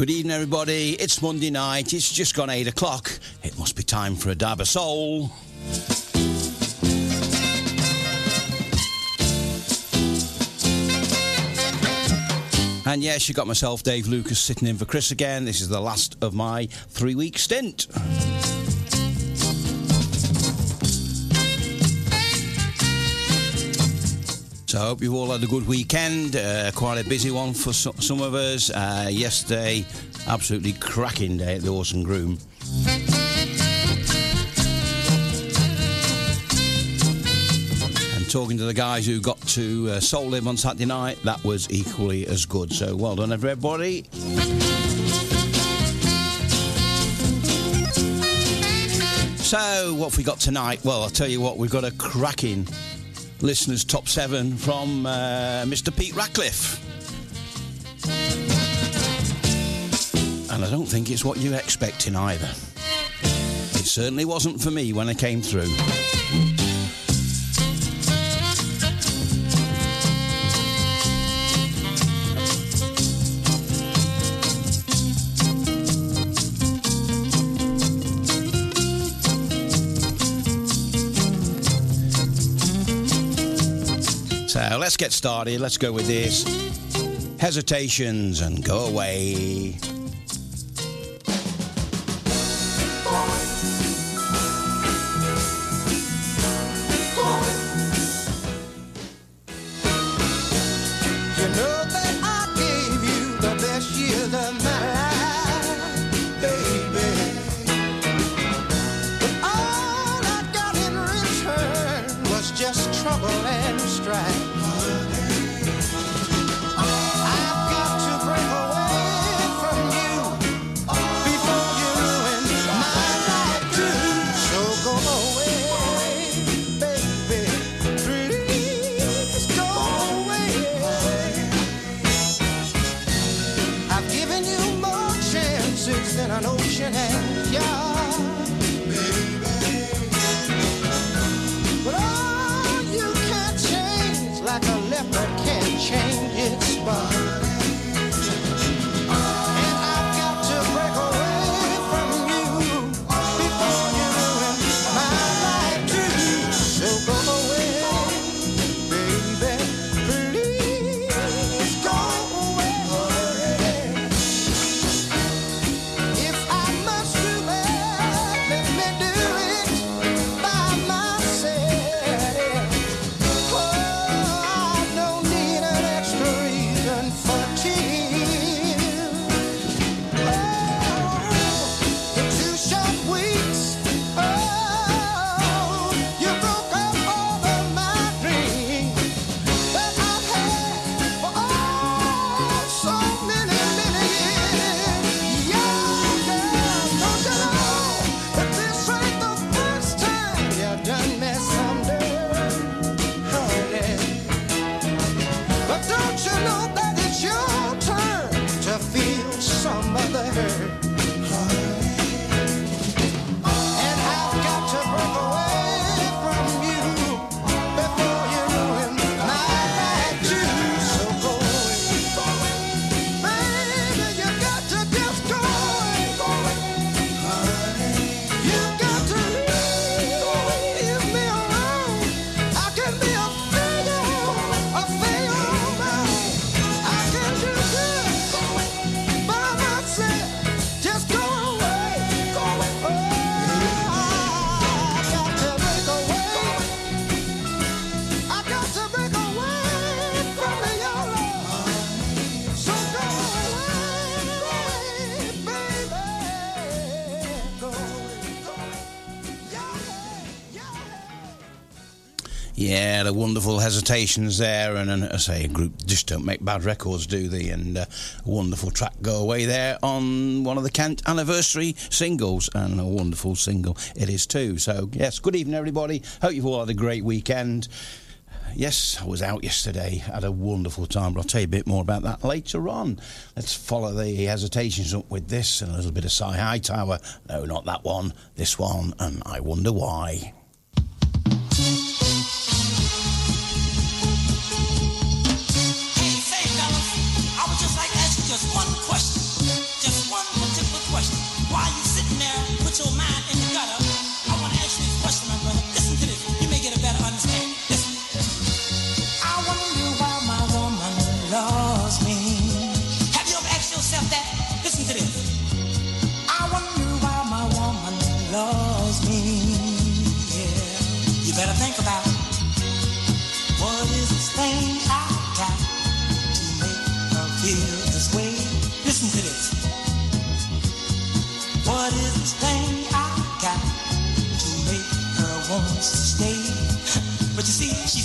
Good evening, everybody. It's Monday night. It's just gone eight o'clock. It must be time for a dab of soul. And yes, you got myself, Dave Lucas, sitting in for Chris again. This is the last of my three week stint. So I hope you've all had a good weekend. Uh, quite a busy one for so- some of us. Uh, yesterday, absolutely cracking day at the Horse and Groom. And talking to the guys who got to uh, Soul Live on Saturday night, that was equally as good. So well done, everybody. So, what have we got tonight? Well, I'll tell you what, we've got a cracking listeners' top seven from uh, Mr. Pete Ratcliffe. And I don't think it's what you're expecting either. It certainly wasn't for me when I came through. Let's get started. Let's go with this. Hesitations and go away. wonderful hesitations there, and, and I say a group just don't make bad records, do they? And uh, a wonderful track go away there on one of the Kent anniversary singles, and a wonderful single it is too. So yes, good evening everybody. Hope you've all had a great weekend. Yes, I was out yesterday, had a wonderful time, but I'll tell you a bit more about that later on. Let's follow the hesitations up with this and a little bit of Sci High Tower. No, not that one, this one, and I wonder why.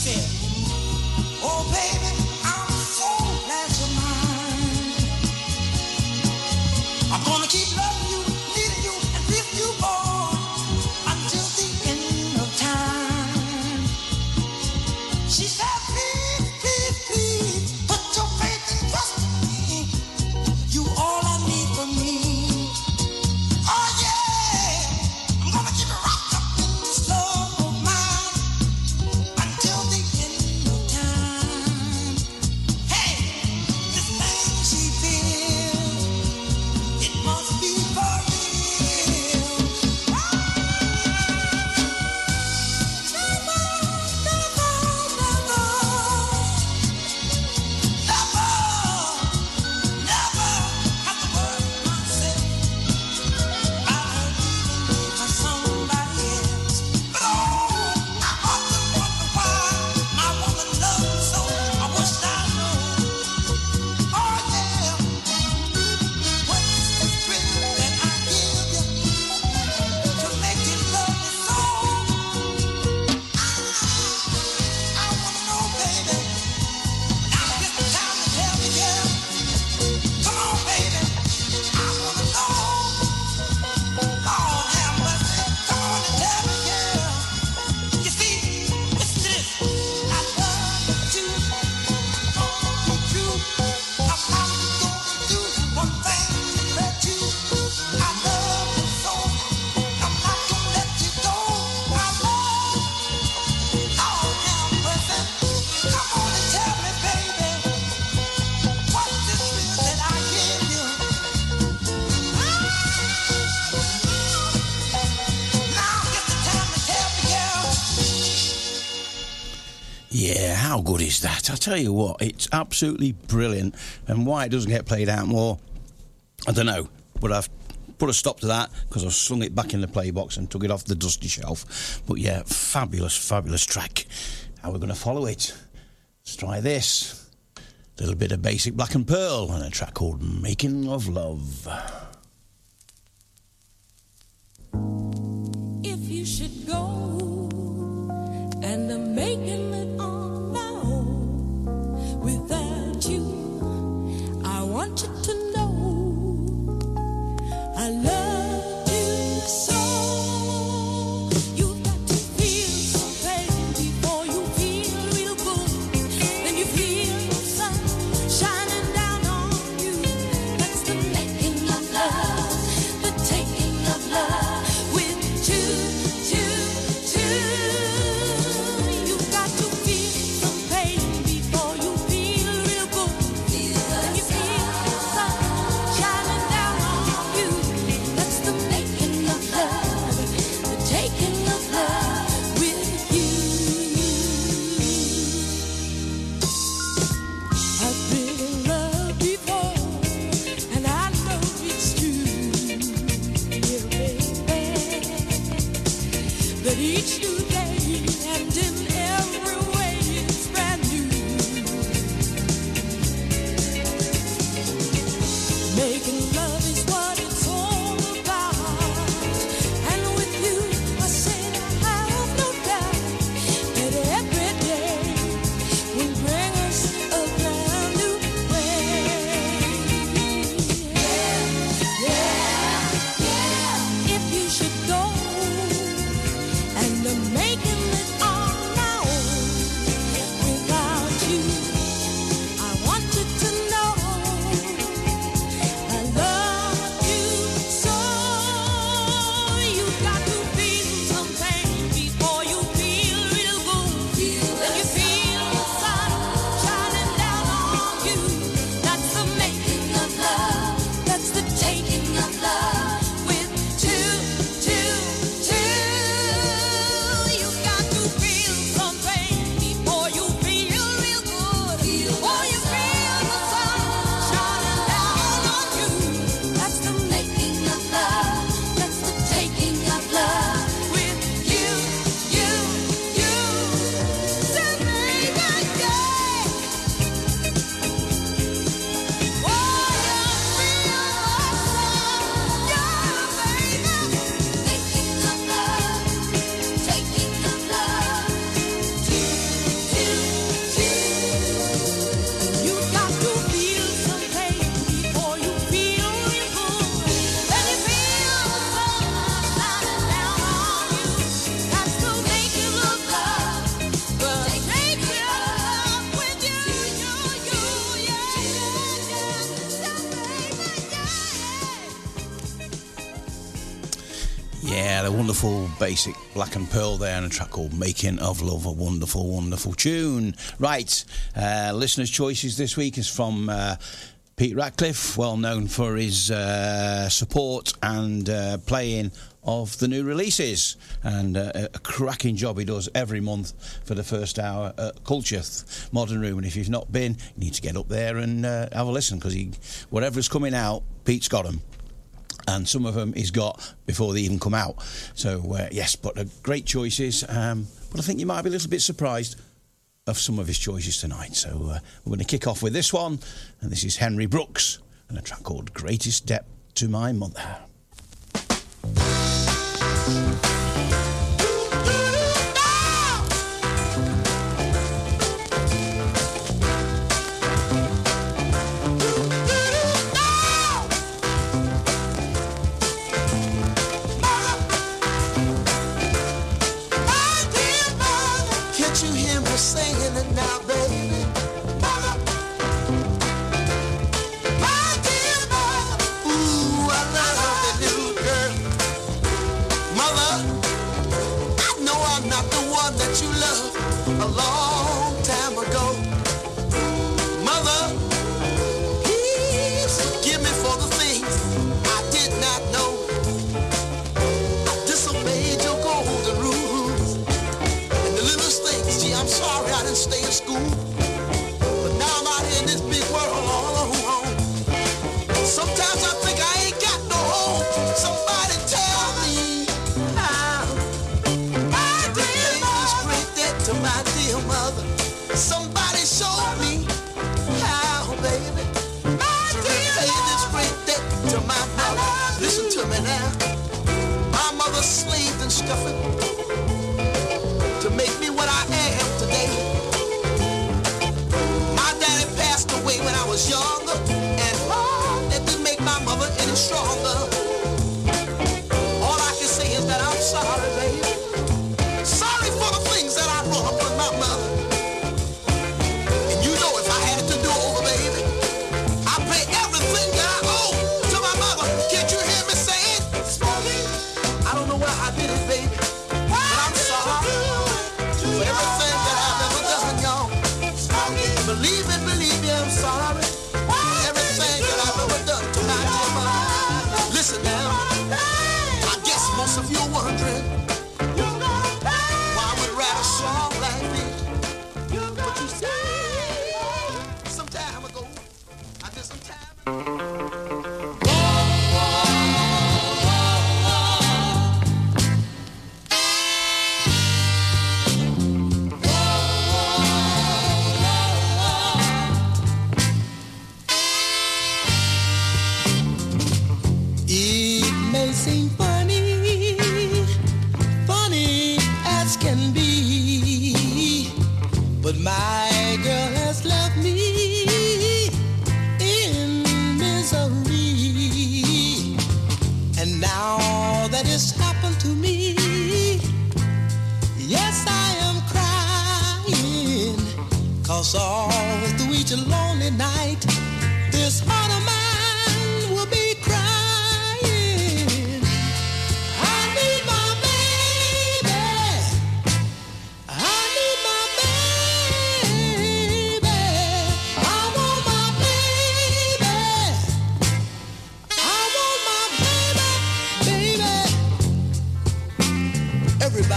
Oh, baby. I tell you what, it's absolutely brilliant. And why it doesn't get played out more, I don't know. But I've put a stop to that because I've slung it back in the play box and took it off the dusty shelf. But yeah, fabulous, fabulous track. How we're going to follow it? Let's try this. A little bit of basic Black and Pearl and a track called Making of Love. If you should go basic Black and Pearl there and a track called Making of Love, a wonderful, wonderful tune. Right, uh, listeners' choices this week is from uh, Pete Ratcliffe, well known for his uh, support and uh, playing of the new releases, and uh, a cracking job he does every month for the first hour at Culture Modern Room. And if you've not been, you need to get up there and uh, have a listen because whatever's coming out, Pete's got them and some of them he's got before they even come out. So uh, yes, but uh, great choices. Um, but I think you might be a little bit surprised of some of his choices tonight. So uh, we're going to kick off with this one, and this is Henry Brooks and a track called "Greatest Step to My Mother."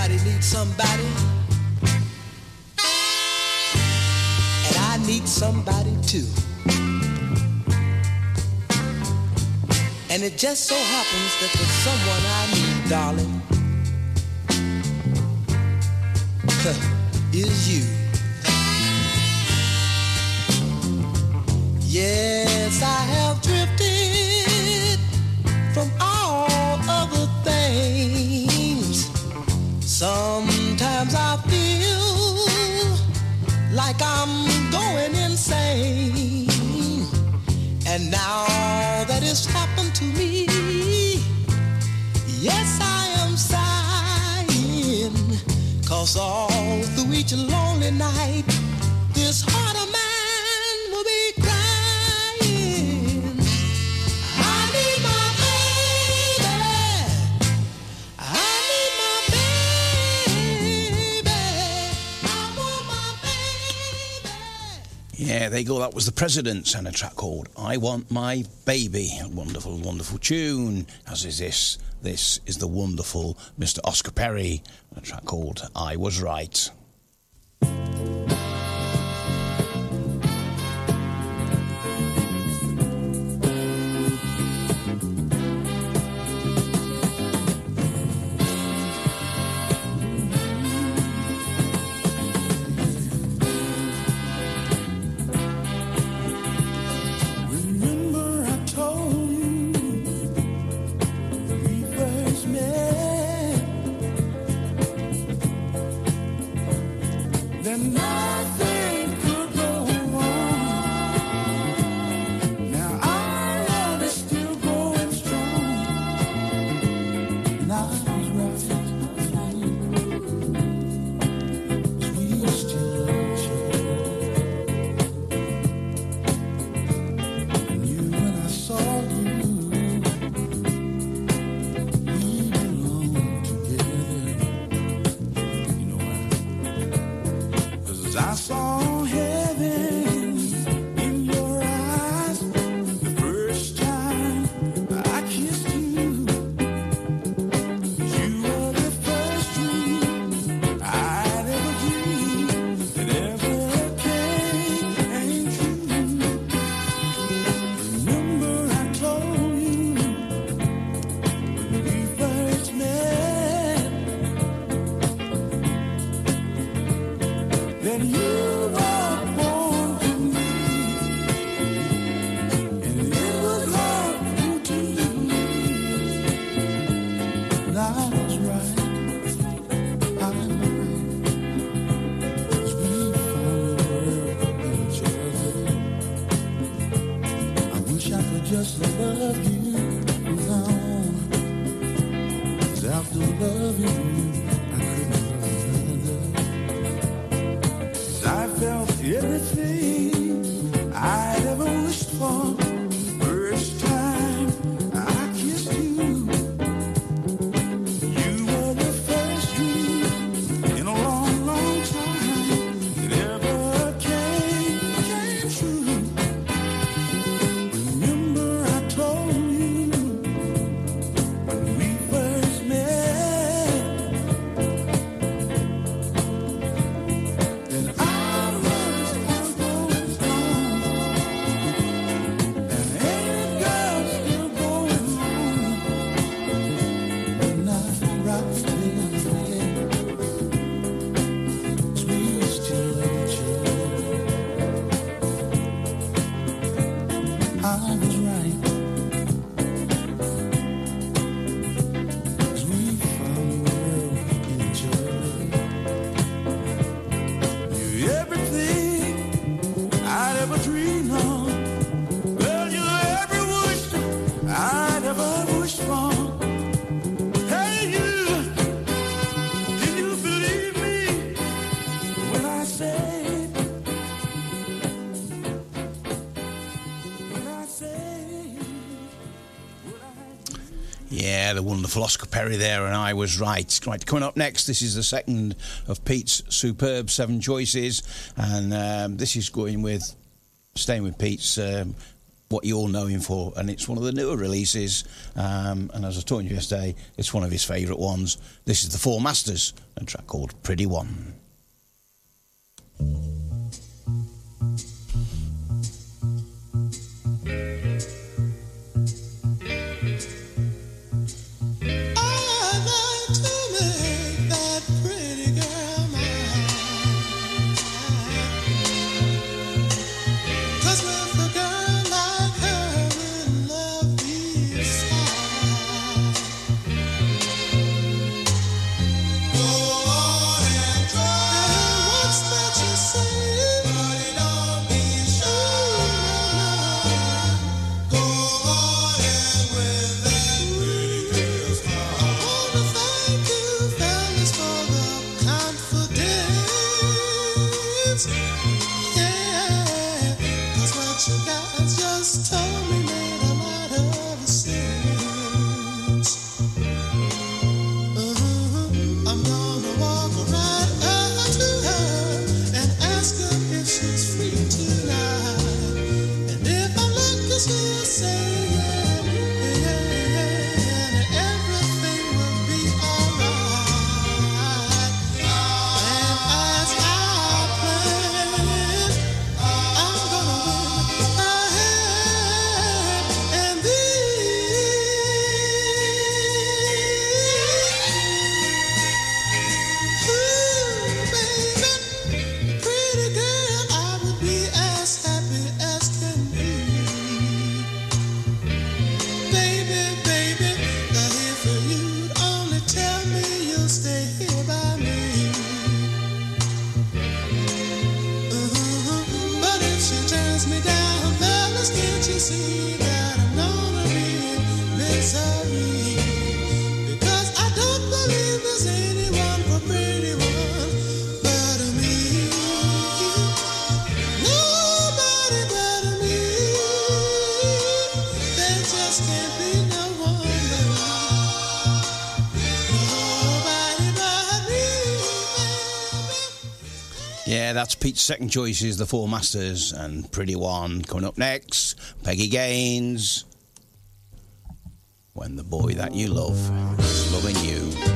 Everybody needs somebody. And I need somebody too. And it just so happens that the someone I need, darling, is you. Yes, I have drifted. Sometimes I feel like I'm going insane. And now that it's happened to me, yes, I am sighing. Cause all through each lonely night, this heart of there they go. That was the Presidents and a track called I Want My Baby. A wonderful, wonderful tune, as is this. This is the wonderful Mr. Oscar Perry, a track called I Was Right. wonderful Oscar Perry there, and I was right. Right, coming up next, this is the second of Pete's superb seven choices, and um, this is going with staying with Pete's. Um, what you all know him for, and it's one of the newer releases. Um, and as I told you yesterday, it's one of his favourite ones. This is the Four Masters, a track called Pretty One. that's Pete's second choice is the Four Masters and Pretty One coming up next. Peggy Gaines. When the boy that you love is loving you.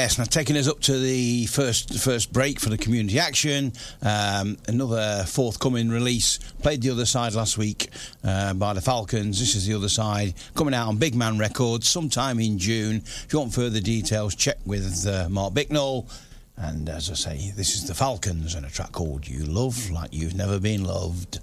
Yes, now taking us up to the first first break for the community action. Um, another forthcoming release. Played the other side last week uh, by the Falcons. This is the other side coming out on Big Man Records sometime in June. If you want further details, check with uh, Mark Bicknell. And as I say, this is the Falcons and a track called "You Love Like You've Never Been Loved."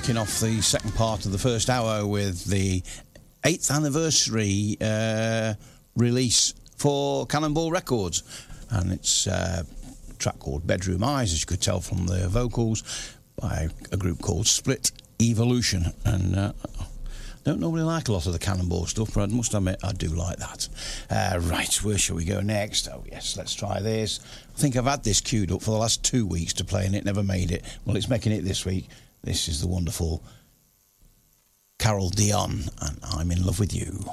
Kicking off the second part of the first hour with the eighth anniversary uh, release for Cannonball Records. And it's a track called Bedroom Eyes, as you could tell from the vocals, by a group called Split Evolution. And uh, don't normally like a lot of the Cannonball stuff, but I must admit I do like that. Uh, right, where shall we go next? Oh, yes, let's try this. I think I've had this queued up for the last two weeks to play and it never made it. Well, it's making it this week. This is the wonderful Carol Dion, and I'm in love with you.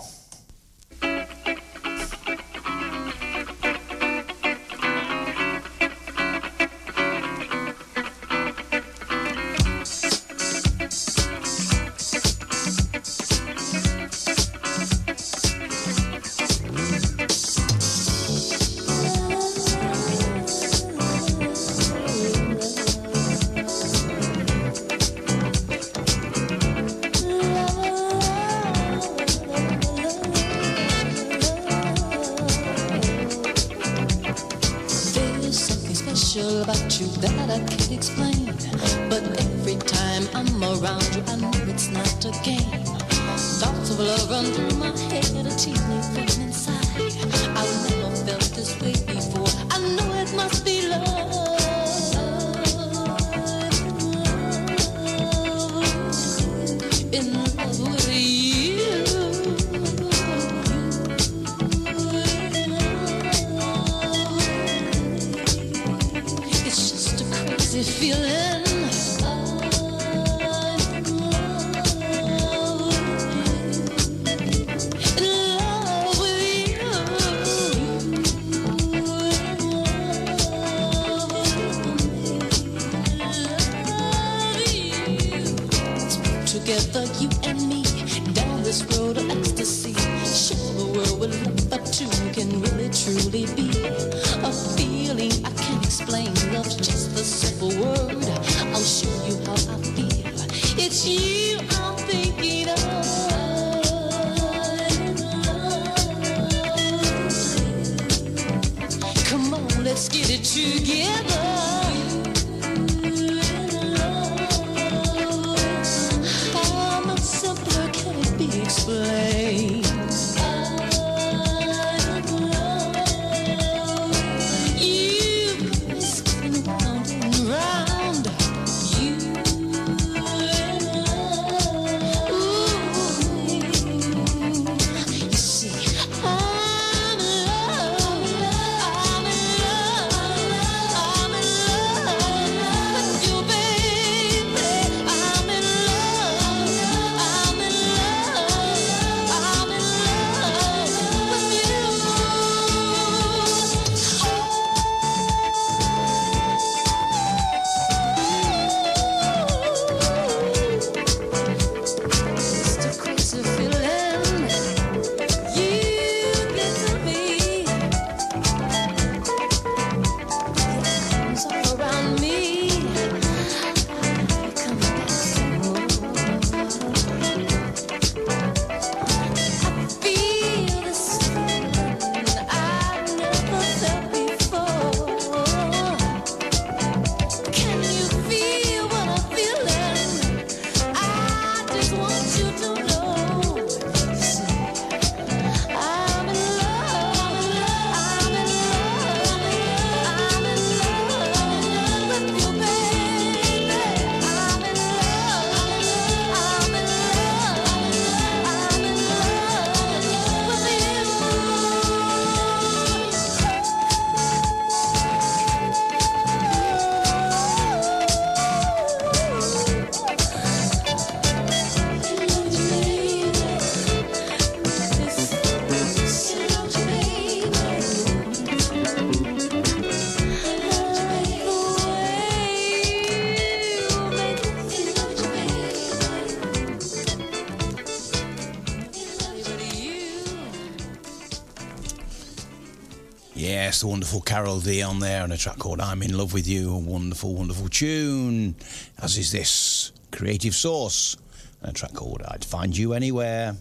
the wonderful Carol Dion there, and a track called I'm in Love with You, a wonderful, wonderful tune, as is this Creative Source, and a track called I'd Find You Anywhere.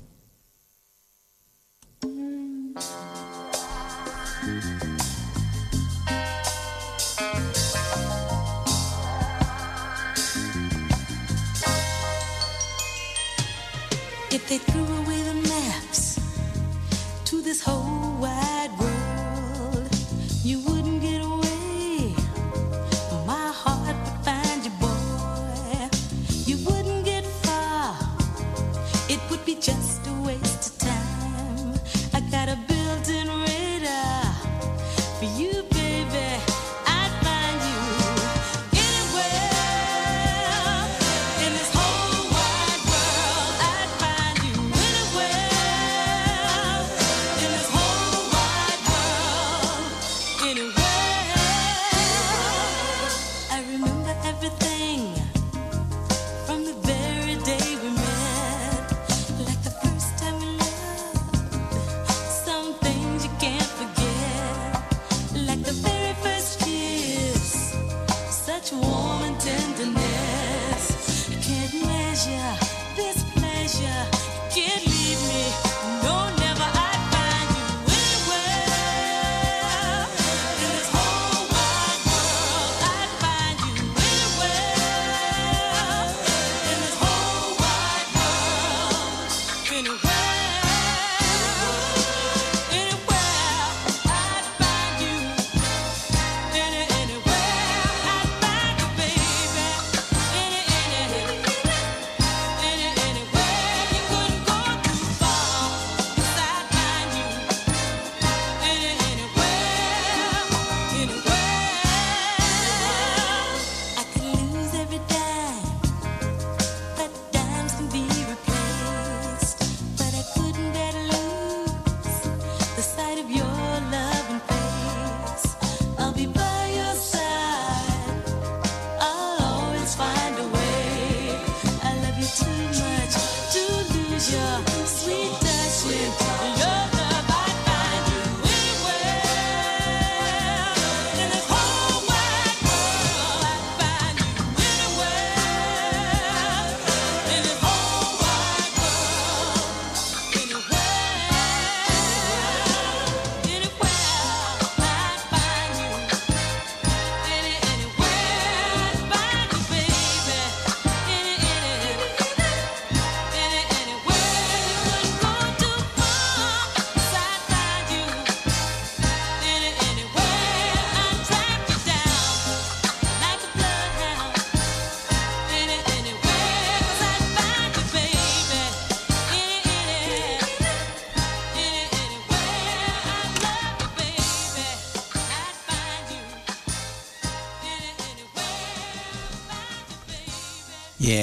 If they threw away the maps to this whole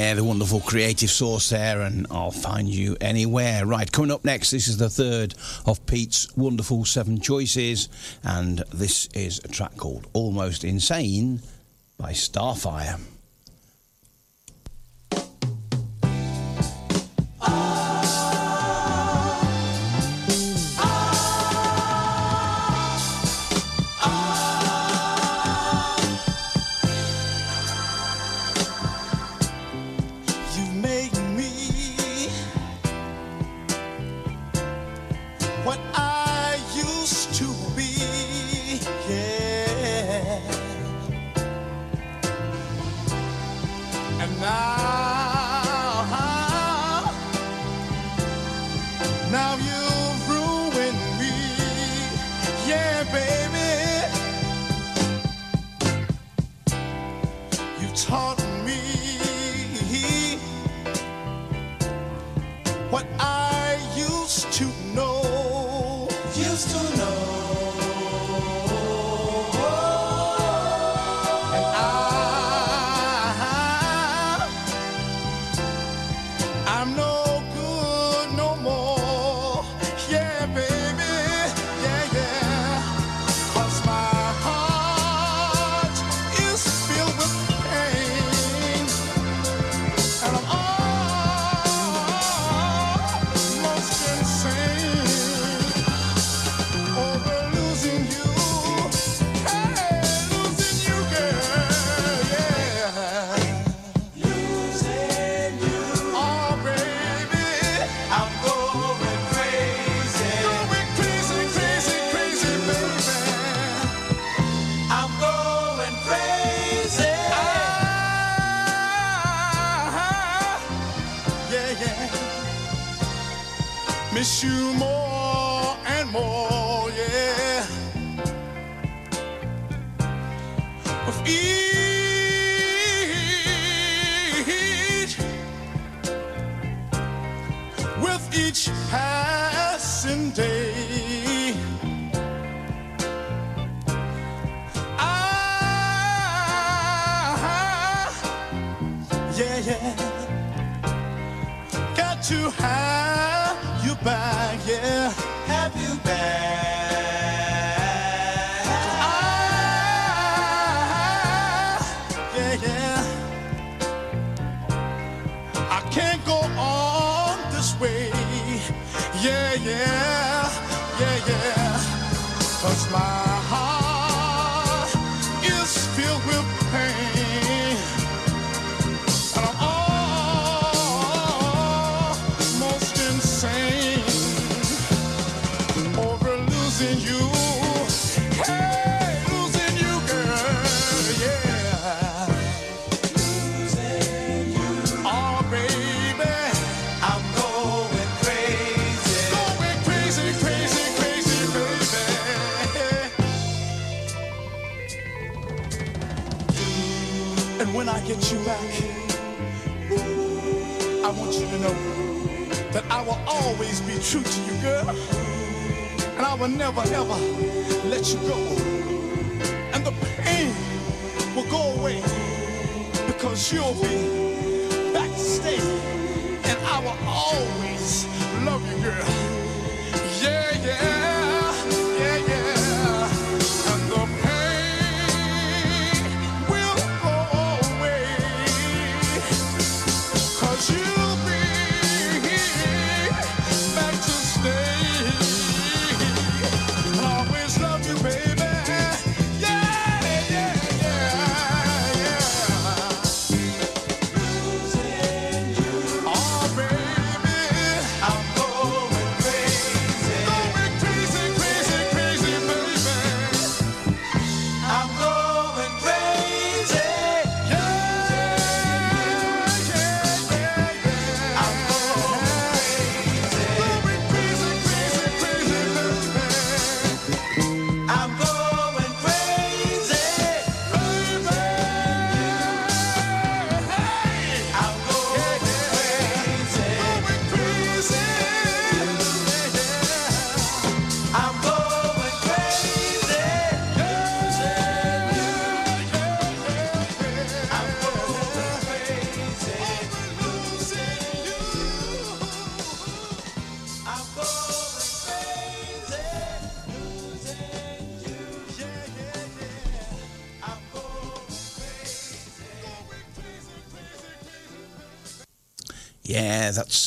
there, the wonderful creative source there, and I'll find you anywhere. Right, coming up next, this is the third of Pete's wonderful seven choices, and this is a track called Almost Insane by Starfire. what I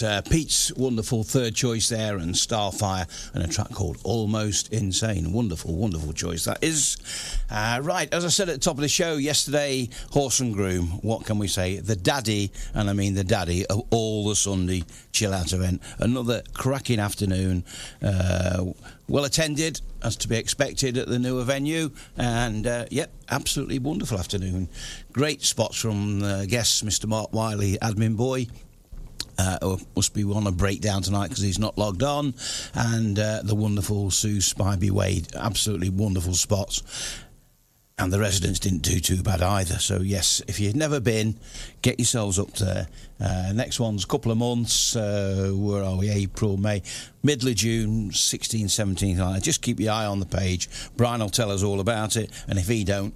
uh, Pete's wonderful third choice there, and Starfire, and a track called Almost Insane. Wonderful, wonderful choice that is. Uh, right, as I said at the top of the show yesterday, Horse and Groom, what can we say? The daddy, and I mean the daddy, of all the Sunday chill out event. Another cracking afternoon. Uh, well attended, as to be expected at the newer venue, and uh, yep, absolutely wonderful afternoon. Great spots from uh, guests, Mr. Mark Wiley, admin boy, uh, must be on a breakdown tonight because he's not logged on, and uh, the wonderful Sue Spivey Wade. Absolutely wonderful spots. And the residents didn't do too bad either. So, yes, if you've never been, get yourselves up there. Uh, next one's a couple of months. Uh, where are we? April, May, middle of June, 16, 17. Just keep your eye on the page. Brian will tell us all about it. And if he don't,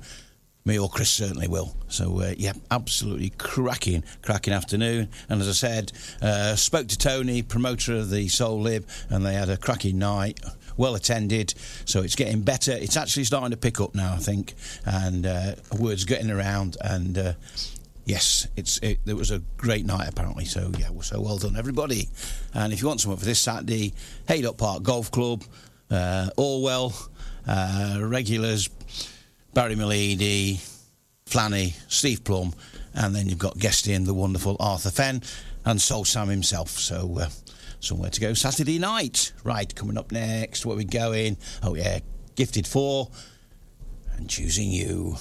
me or Chris certainly will. So, uh, yeah, absolutely cracking, cracking afternoon. And as I said, uh, spoke to Tony, promoter of the Soul Lib, and they had a cracking night. Well attended, so it's getting better. It's actually starting to pick up now, I think, and uh, word's getting around. And uh, yes, it's it, it was a great night apparently. So yeah, so well done everybody. And if you want someone for this Saturday, Haydock Park Golf Club, uh, Orwell, uh, regulars, Barry Milady, Flanny, Steve Plum, and then you've got guesting the wonderful Arthur Fenn and Soul Sam himself. So uh, somewhere to go Saturday night. Right, coming up next, where we going? Oh yeah, Gifted Four and choosing you.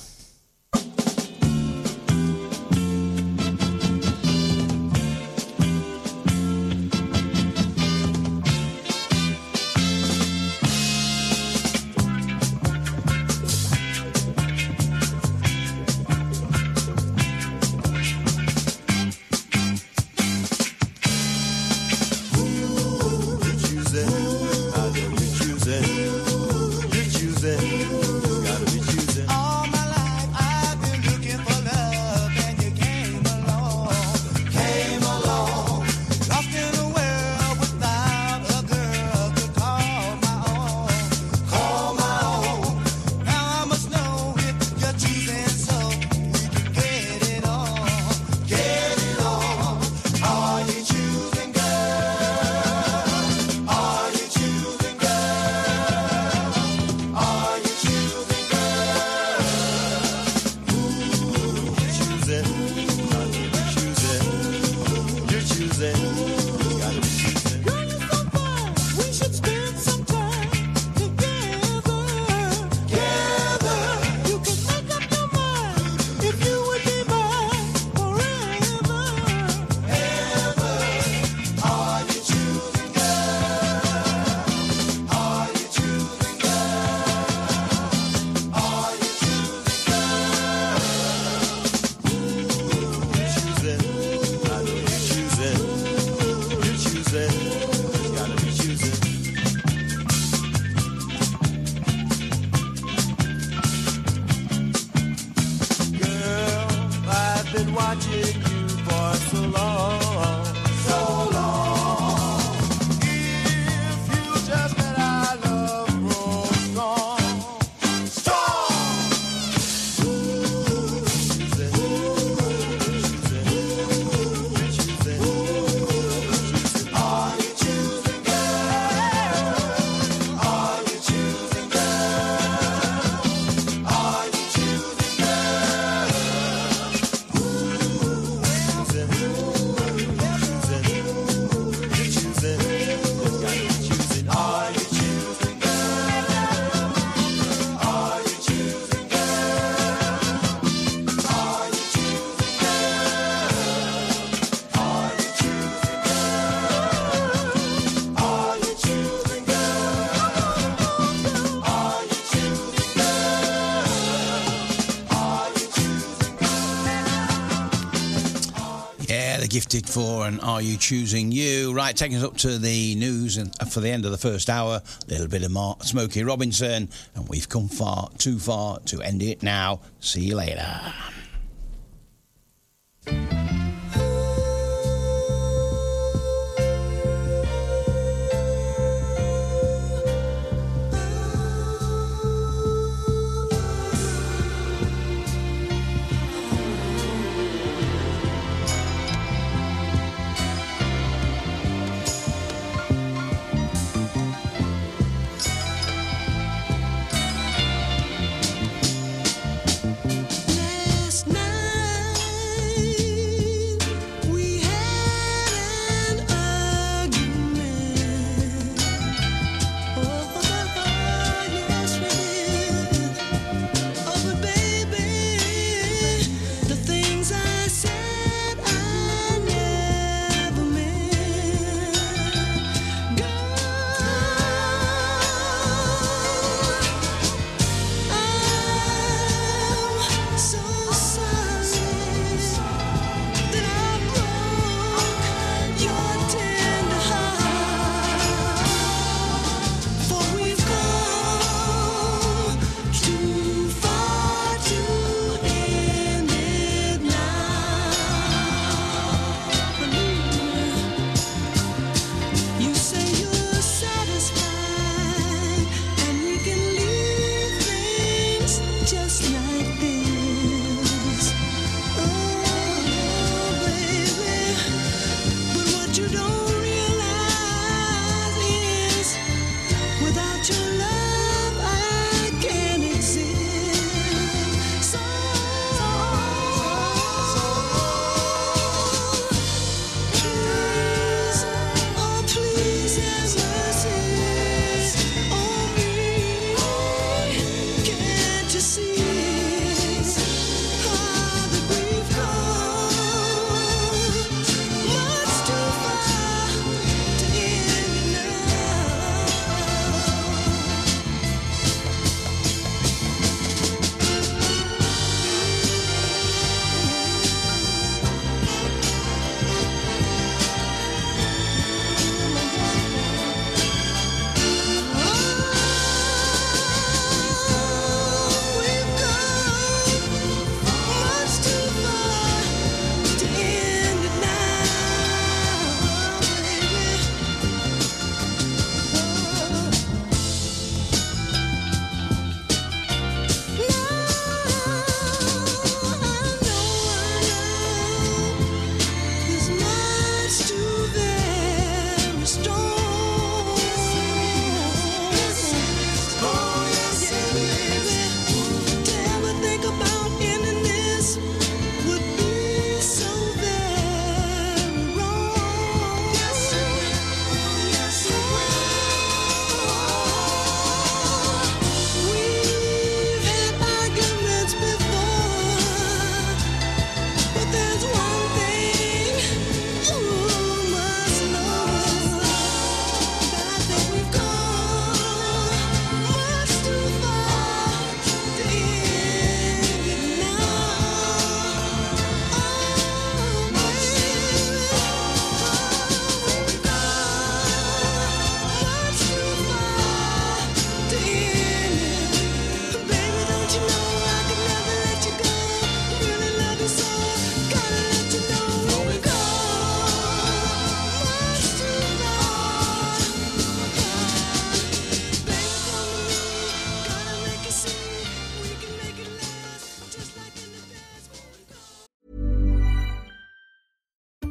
Gifted for and are you choosing you? Right, taking us up to the news and uh, for the end of the first hour, a little bit of Mark Smokey Robinson, and we've come far, too far to end it now. See you later.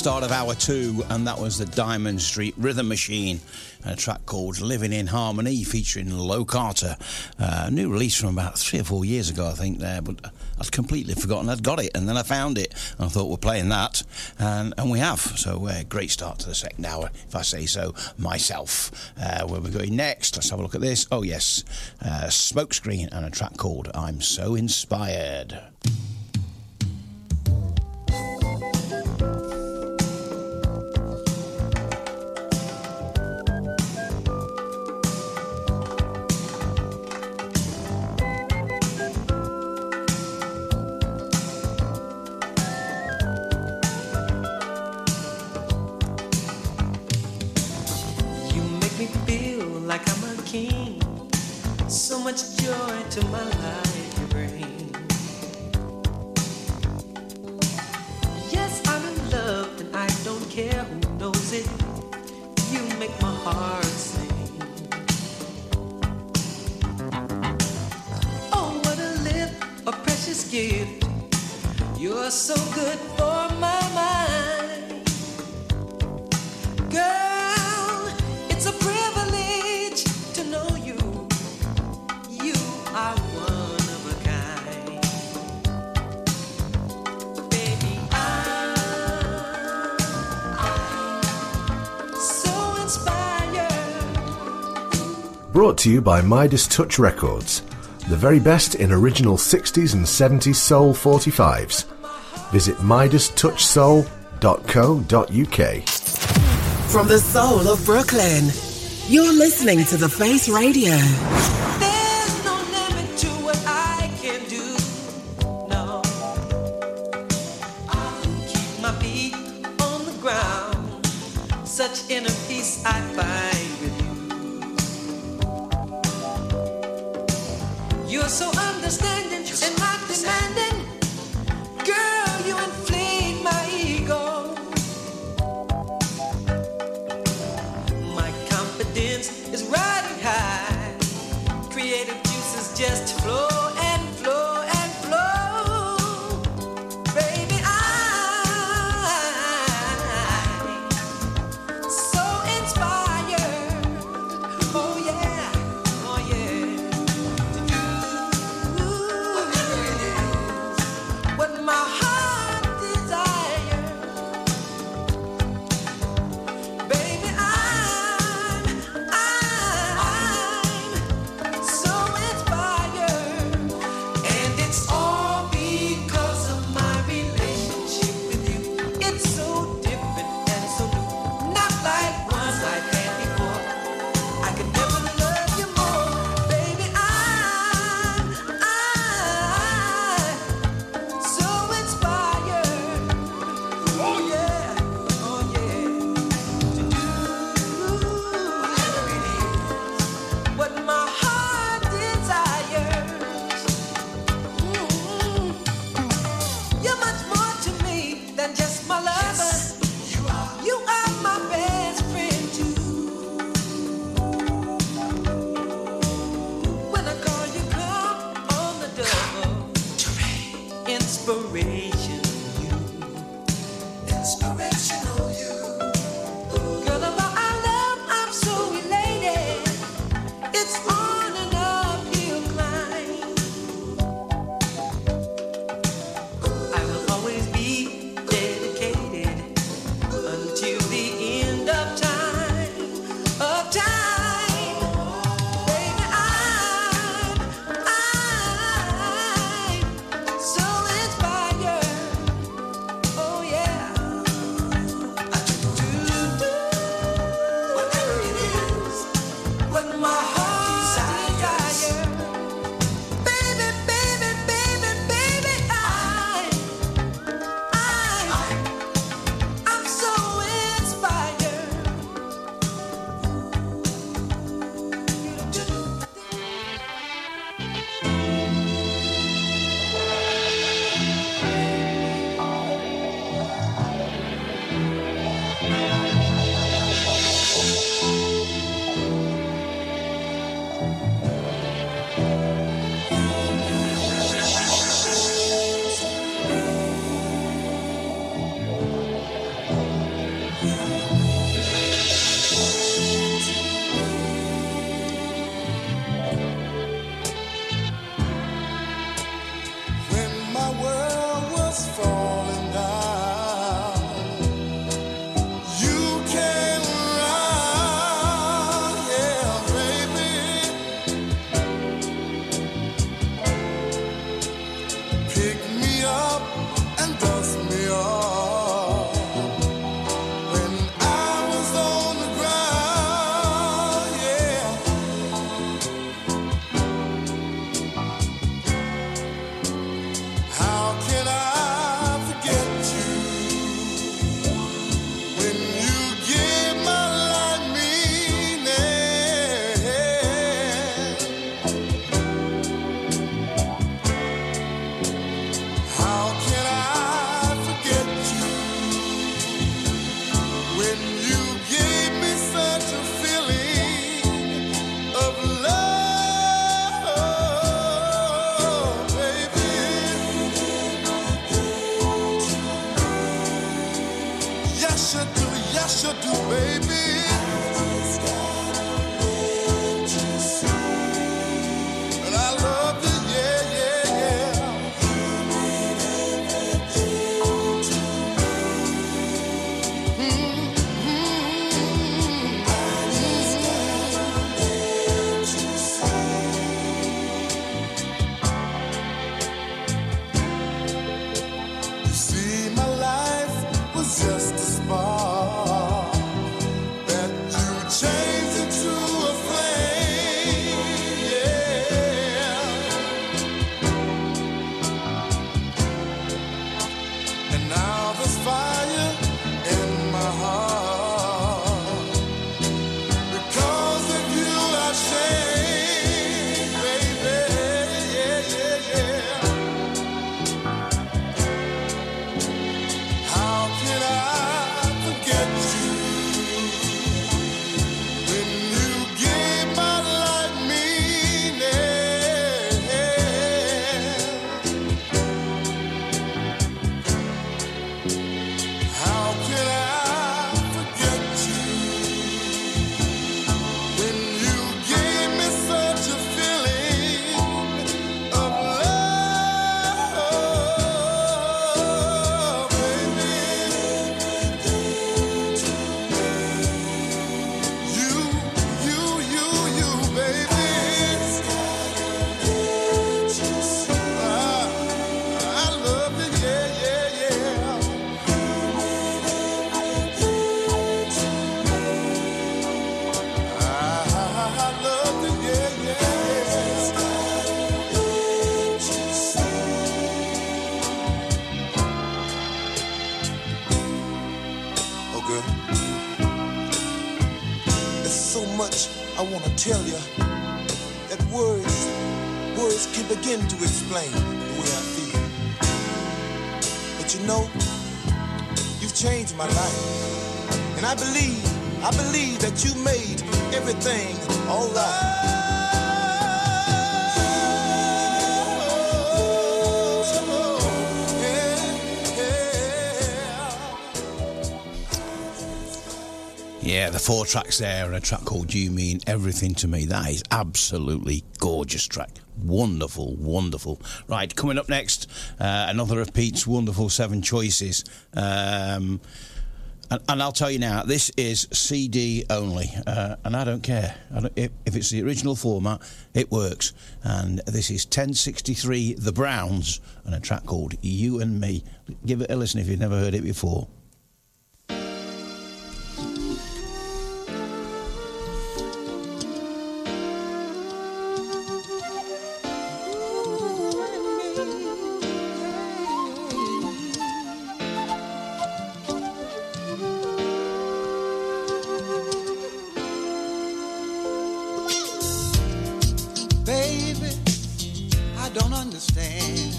Start of hour two, and that was the Diamond Street Rhythm Machine, a track called Living in Harmony featuring Low Carter. Uh, new release from about three or four years ago, I think, there, but I'd completely forgotten I'd got it, and then I found it, and I thought we're playing that, and, and we have. So, uh, great start to the second hour, if I say so myself. Uh, where we're going next, let's have a look at this. Oh, yes, uh, Smokescreen, and a track called I'm So Inspired. You by Midas Touch Records, the very best in original 60s and 70s soul 45s. Visit midastouchsoul.co.uk. From the soul of Brooklyn, you're listening to The Face Radio. four tracks there and a track called You Mean Everything to Me. That is absolutely gorgeous track. Wonderful, wonderful. Right, coming up next, uh, another of Pete's wonderful seven choices. Um, and, and, I'll tell you now, this is CD only, uh, and I don't care. I don't, if, if, it's the original format, it works. And this is 1063 The Browns and a track called You and Me. Give it a listen if you've never heard it before. understand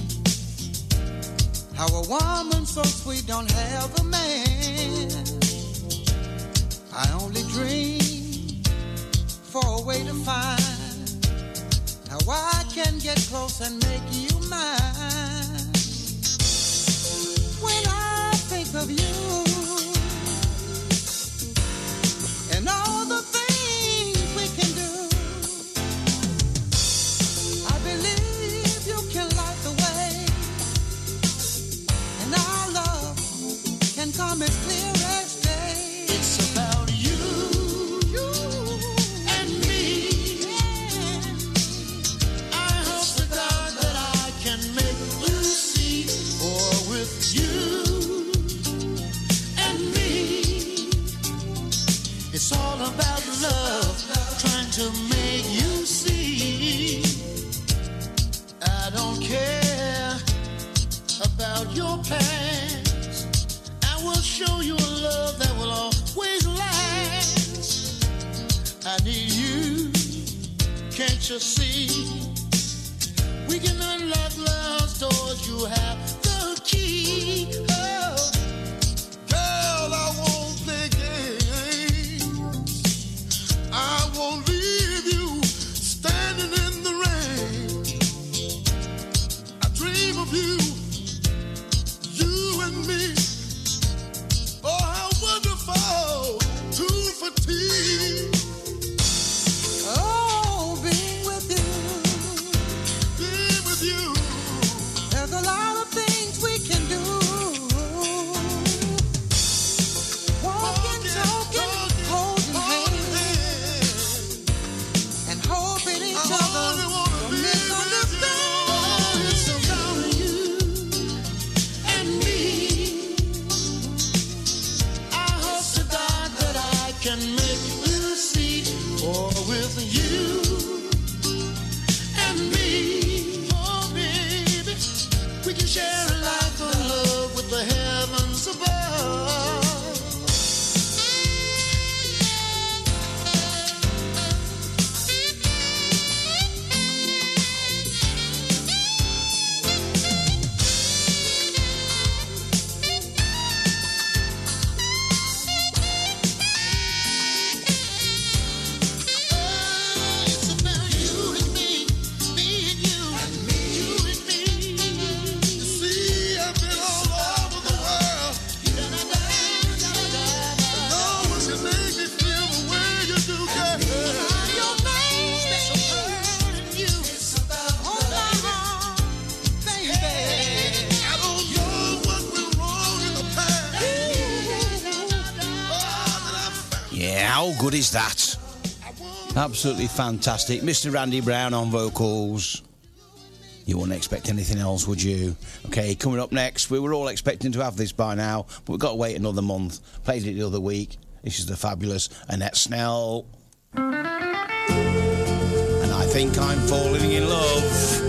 how a woman so sweet don't have a man. I only dream for a way to find how I can get close and make you mine. When I think of you. Is that? Absolutely fantastic. Mr. Randy Brown on vocals. You wouldn't expect anything else, would you? Okay, coming up next, we were all expecting to have this by now, but we've got to wait another month. Played it the other week. This is the fabulous Annette Snell. And I think I'm falling in love.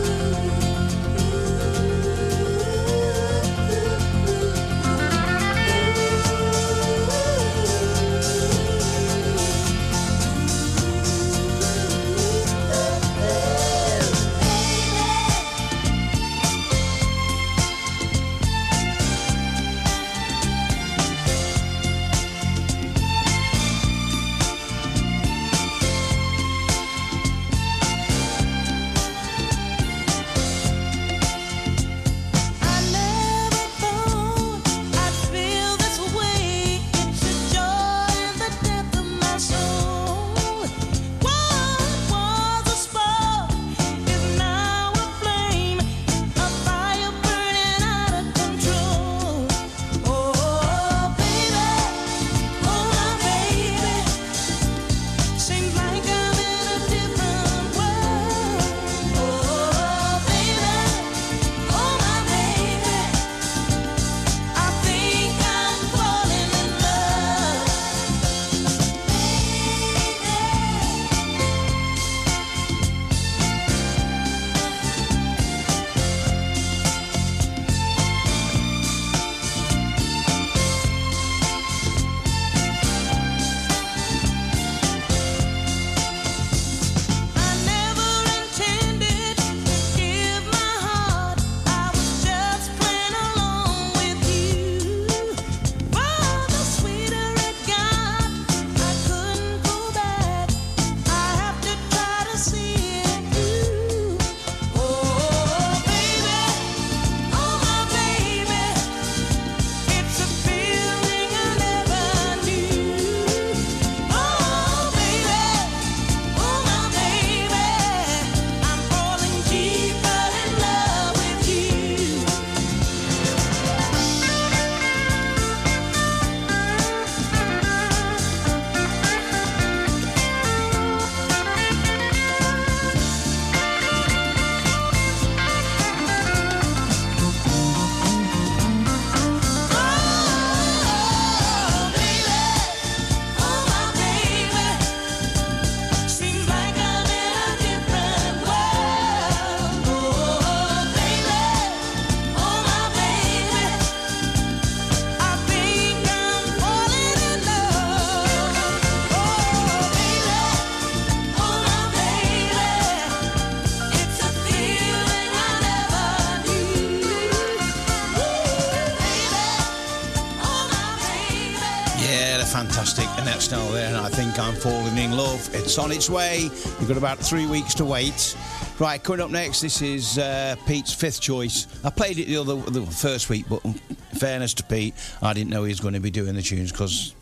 On its way. You've got about three weeks to wait. Right, coming up next, this is uh, Pete's fifth choice. I played it the other the first week, but in fairness to Pete, I didn't know he was going to be doing the tunes because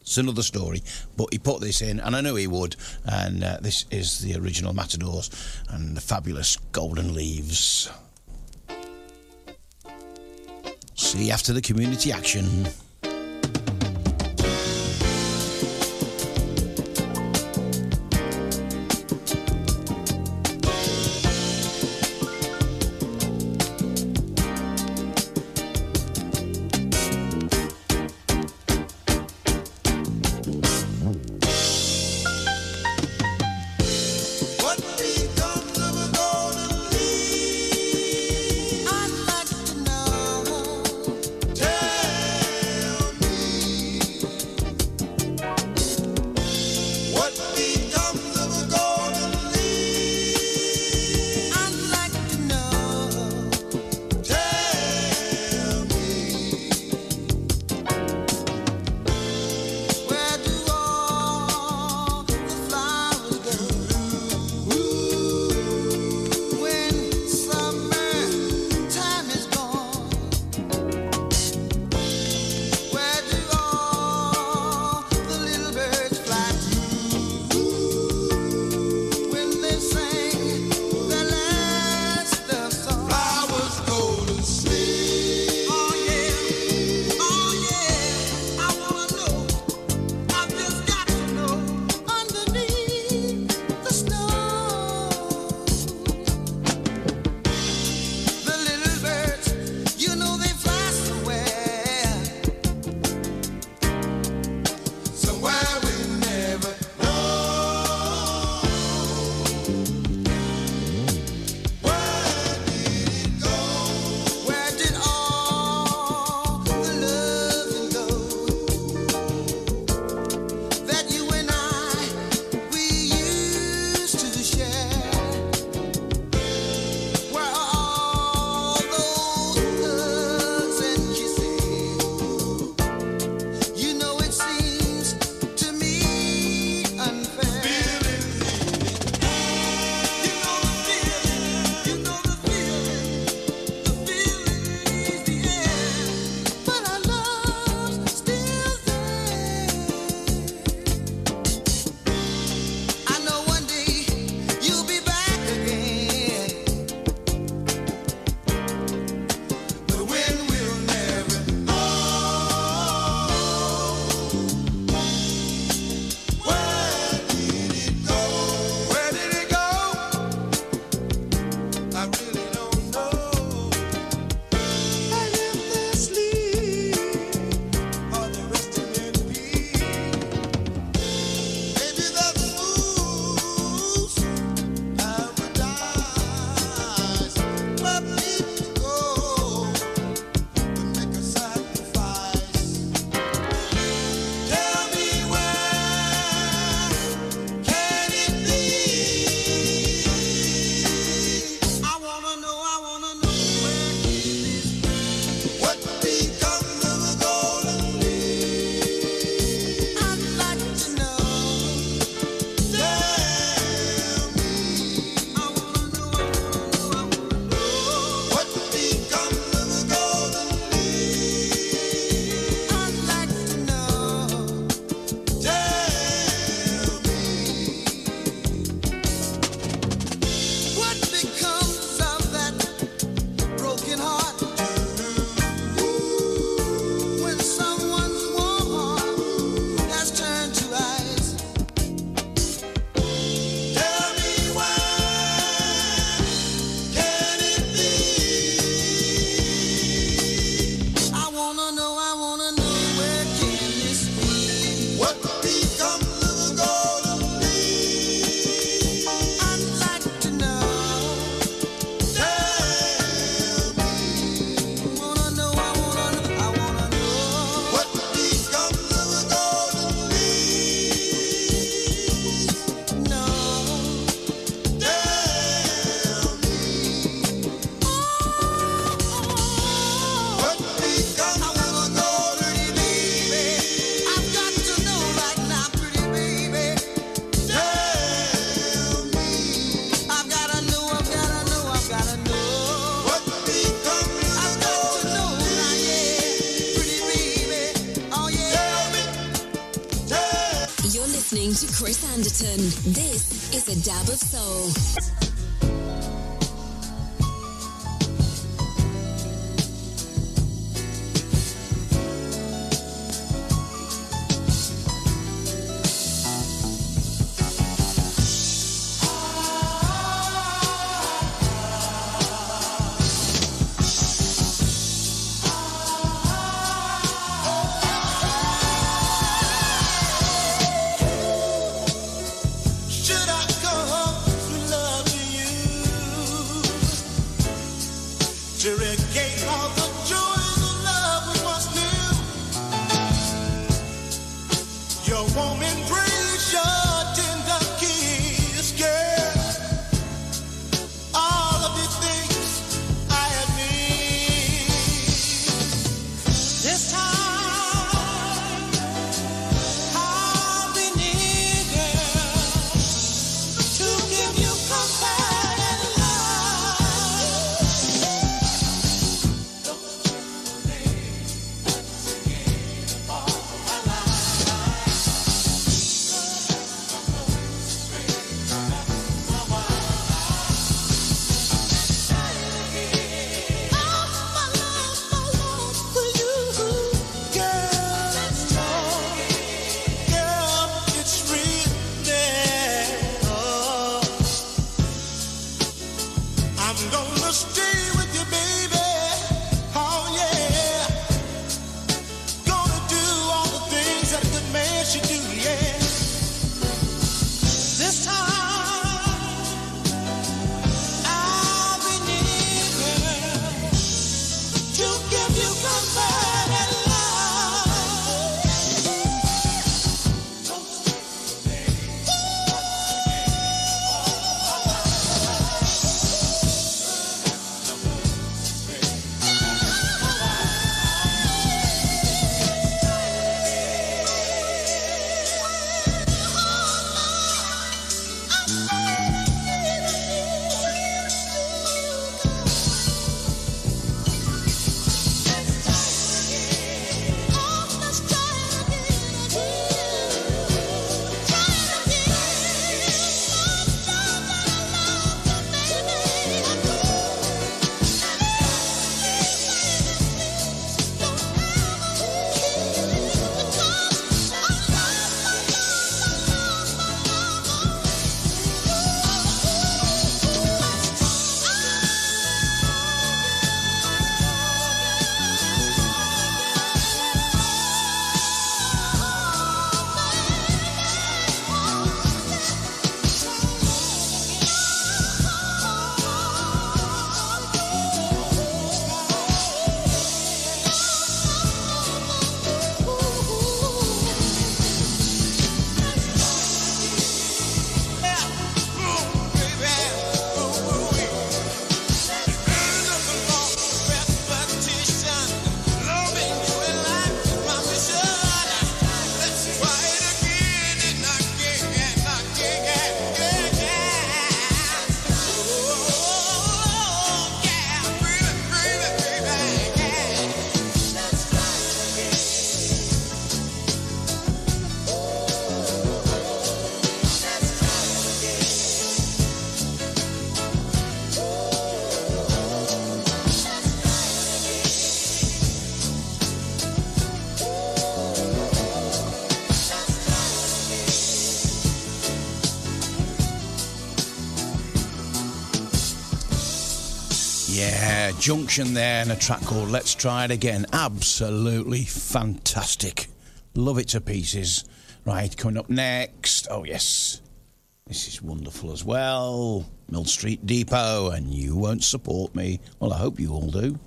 it's another story. But he put this in, and I knew he would. And uh, this is the original Matadors and the fabulous Golden Leaves. See you after the community action. Junction there and a track called Let's Try It Again. Absolutely fantastic. Love it to pieces. Right, coming up next. Oh, yes. This is wonderful as well. Mill Street Depot, and you won't support me. Well, I hope you all do.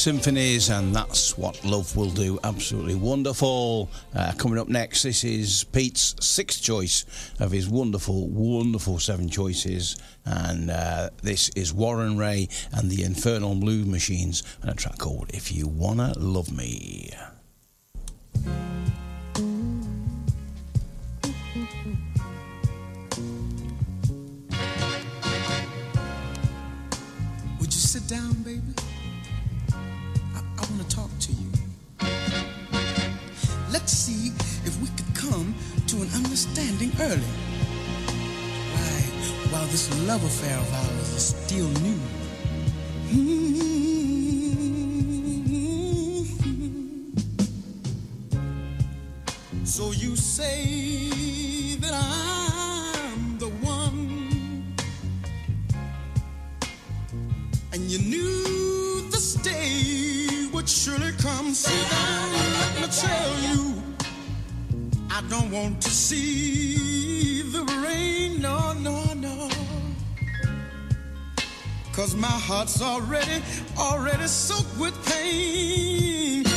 Symphonies, and that's what love will do. Absolutely wonderful. Uh, coming up next, this is Pete's sixth choice of his wonderful, wonderful seven choices. And uh, this is Warren Ray and the Infernal Blue Machines, and a track called If You Wanna Love Me. Would you sit down, baby? Understanding early. Right, while this love affair of ours is still new. So you say that I'm the one and you knew this day would surely come. Sit down let me tell you, I don't want to see the rain, no, no, no. Cause my heart's already, already soaked with pain.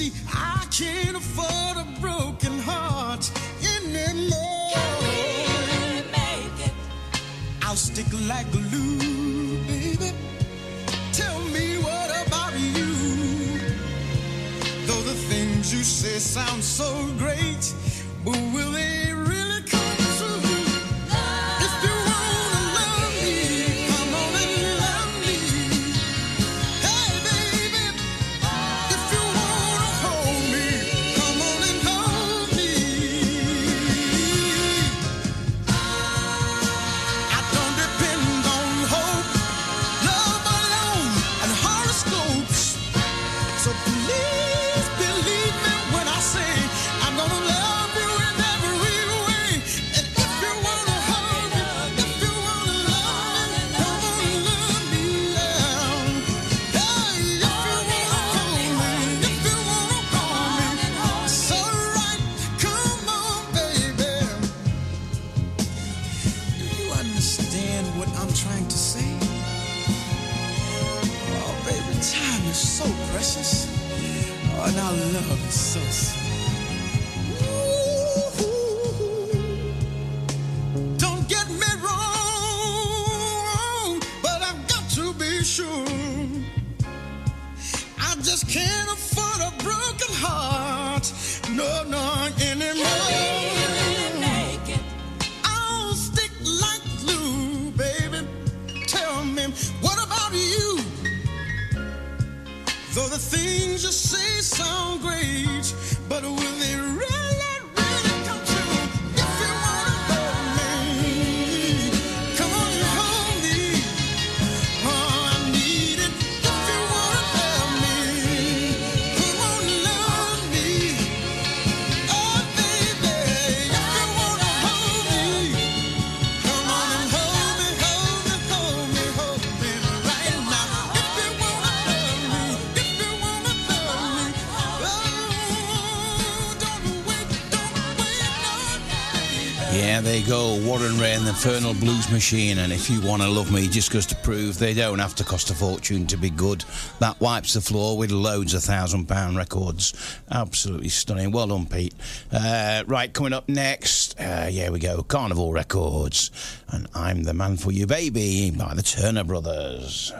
See, I can't afford a broken heart anymore. Can we really make it? I'll stick like glue, baby. Tell me what about you? Though the things you say sound so great, but will they Infernal Blues Machine and If You Wanna Love Me just goes to prove they don't have to cost a fortune to be good. That wipes the floor with loads of thousand pound records. Absolutely stunning. Well done, Pete. Uh, right, coming up next, uh, here we go Carnival Records and I'm the Man for You Baby by the Turner Brothers.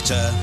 Twitter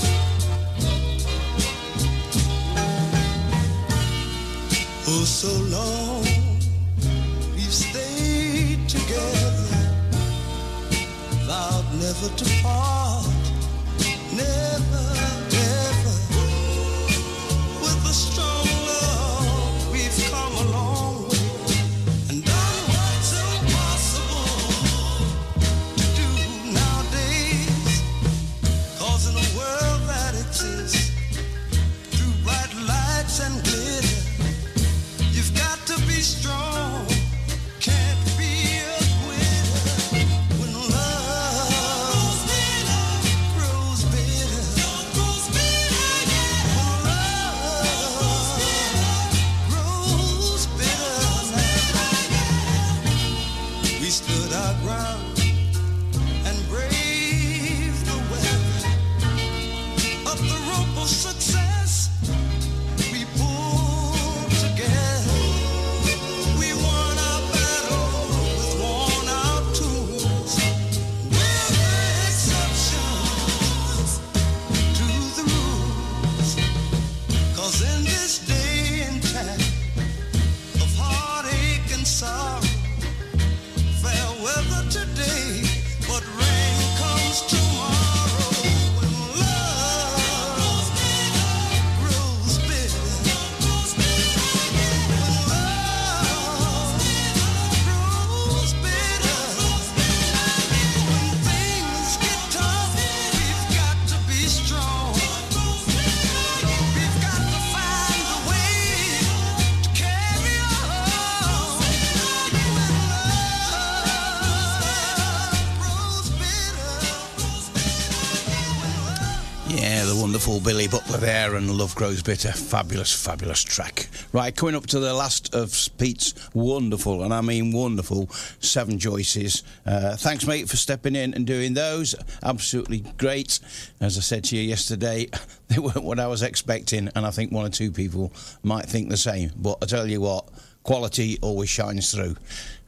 Billy Butler there and Love Grows Bitter. Fabulous, fabulous track. Right, coming up to the last of Pete's wonderful, and I mean wonderful, seven choices. Uh, thanks, mate, for stepping in and doing those. Absolutely great. As I said to you yesterday, they weren't what I was expecting, and I think one or two people might think the same. But I tell you what, quality always shines through.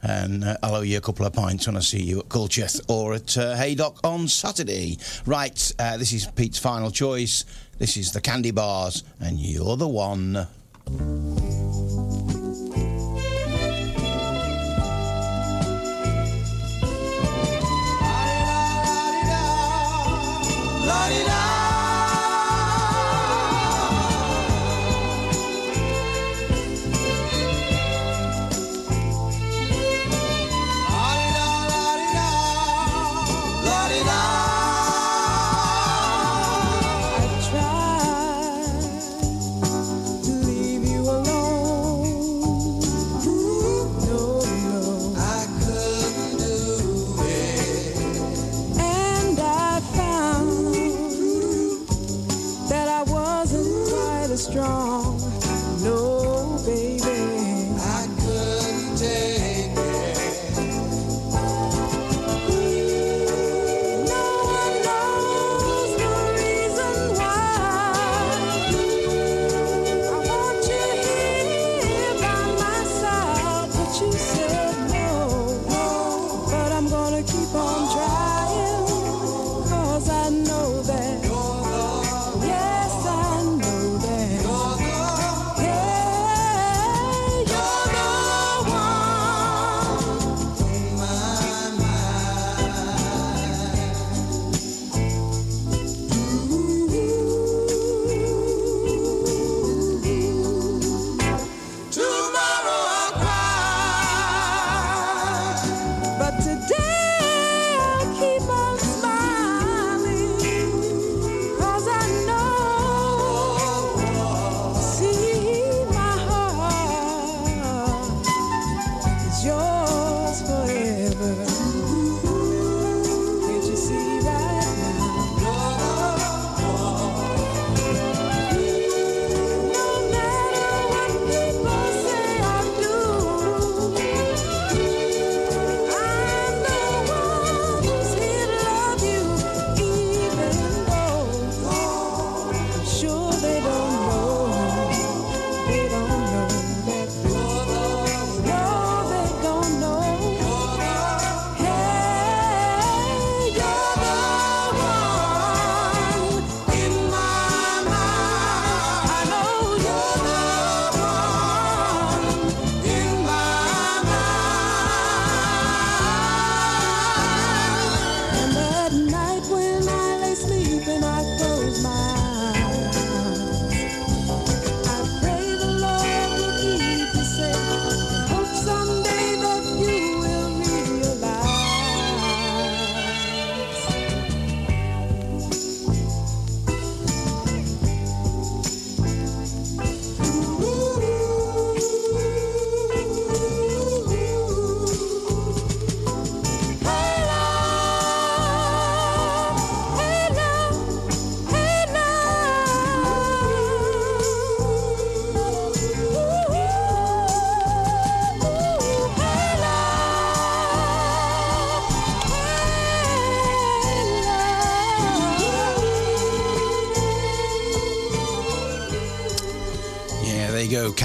And uh, I'll owe you a couple of pints when I see you at Culcheth or at uh, Haydock on Saturday. Right, uh, this is Pete's final choice. This is the Candy Bars, and you're the one.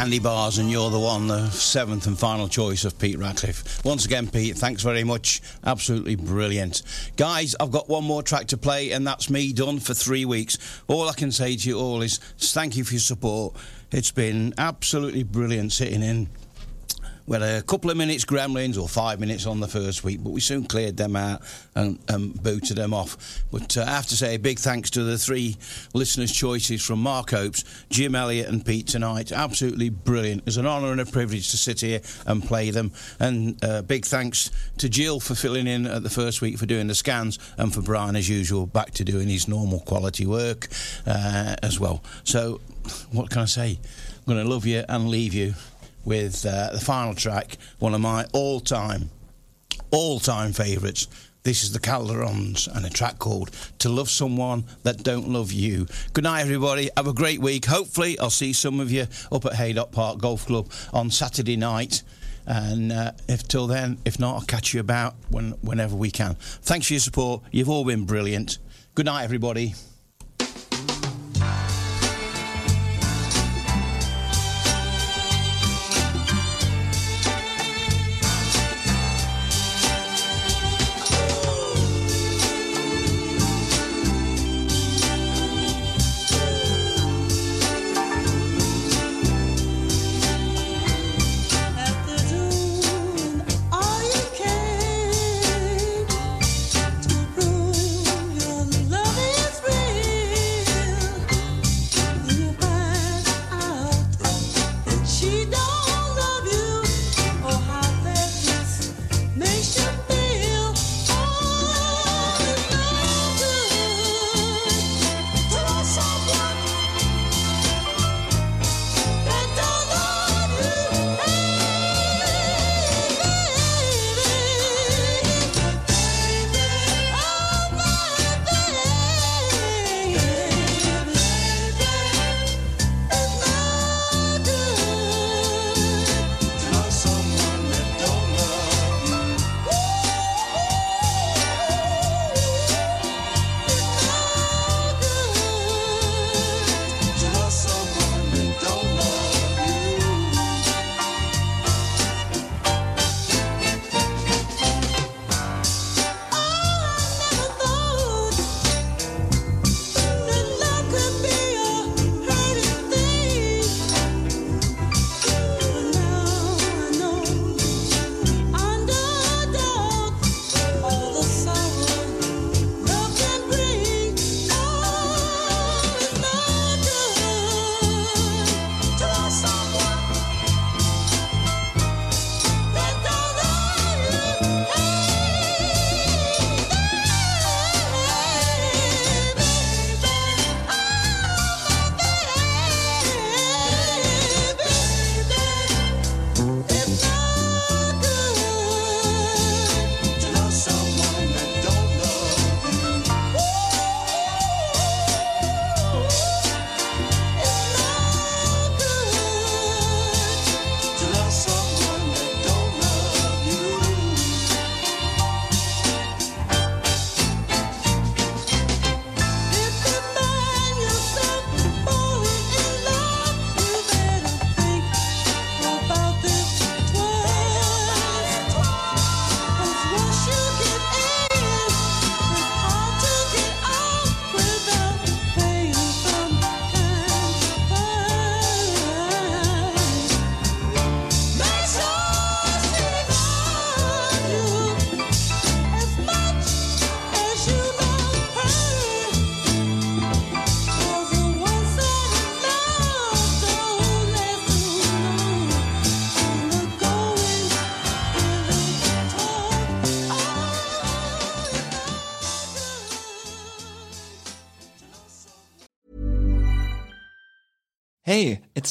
Candy bars, and you're the one, the seventh and final choice of Pete Ratcliffe. Once again, Pete, thanks very much. Absolutely brilliant. Guys, I've got one more track to play, and that's me done for three weeks. All I can say to you all is thank you for your support. It's been absolutely brilliant sitting in. We had a couple of minutes gremlins or five minutes on the first week, but we soon cleared them out and, and booted them off. But uh, I have to say, a big thanks to the three listeners' choices from Mark Hopes, Jim Elliott, and Pete tonight. Absolutely brilliant. It's an honour and a privilege to sit here and play them. And uh, big thanks to Jill for filling in at the first week for doing the scans, and for Brian, as usual, back to doing his normal quality work uh, as well. So, what can I say? I'm going to love you and leave you with uh, the final track, one of my all-time, all-time favourites. This is the Calderons and a track called "To Love Someone That Don't Love You." Good night, everybody. Have a great week. Hopefully, I'll see some of you up at Haydock Park Golf Club on Saturday night. And uh, if till then, if not, I'll catch you about when, whenever we can. Thanks for your support. You've all been brilliant. Good night, everybody.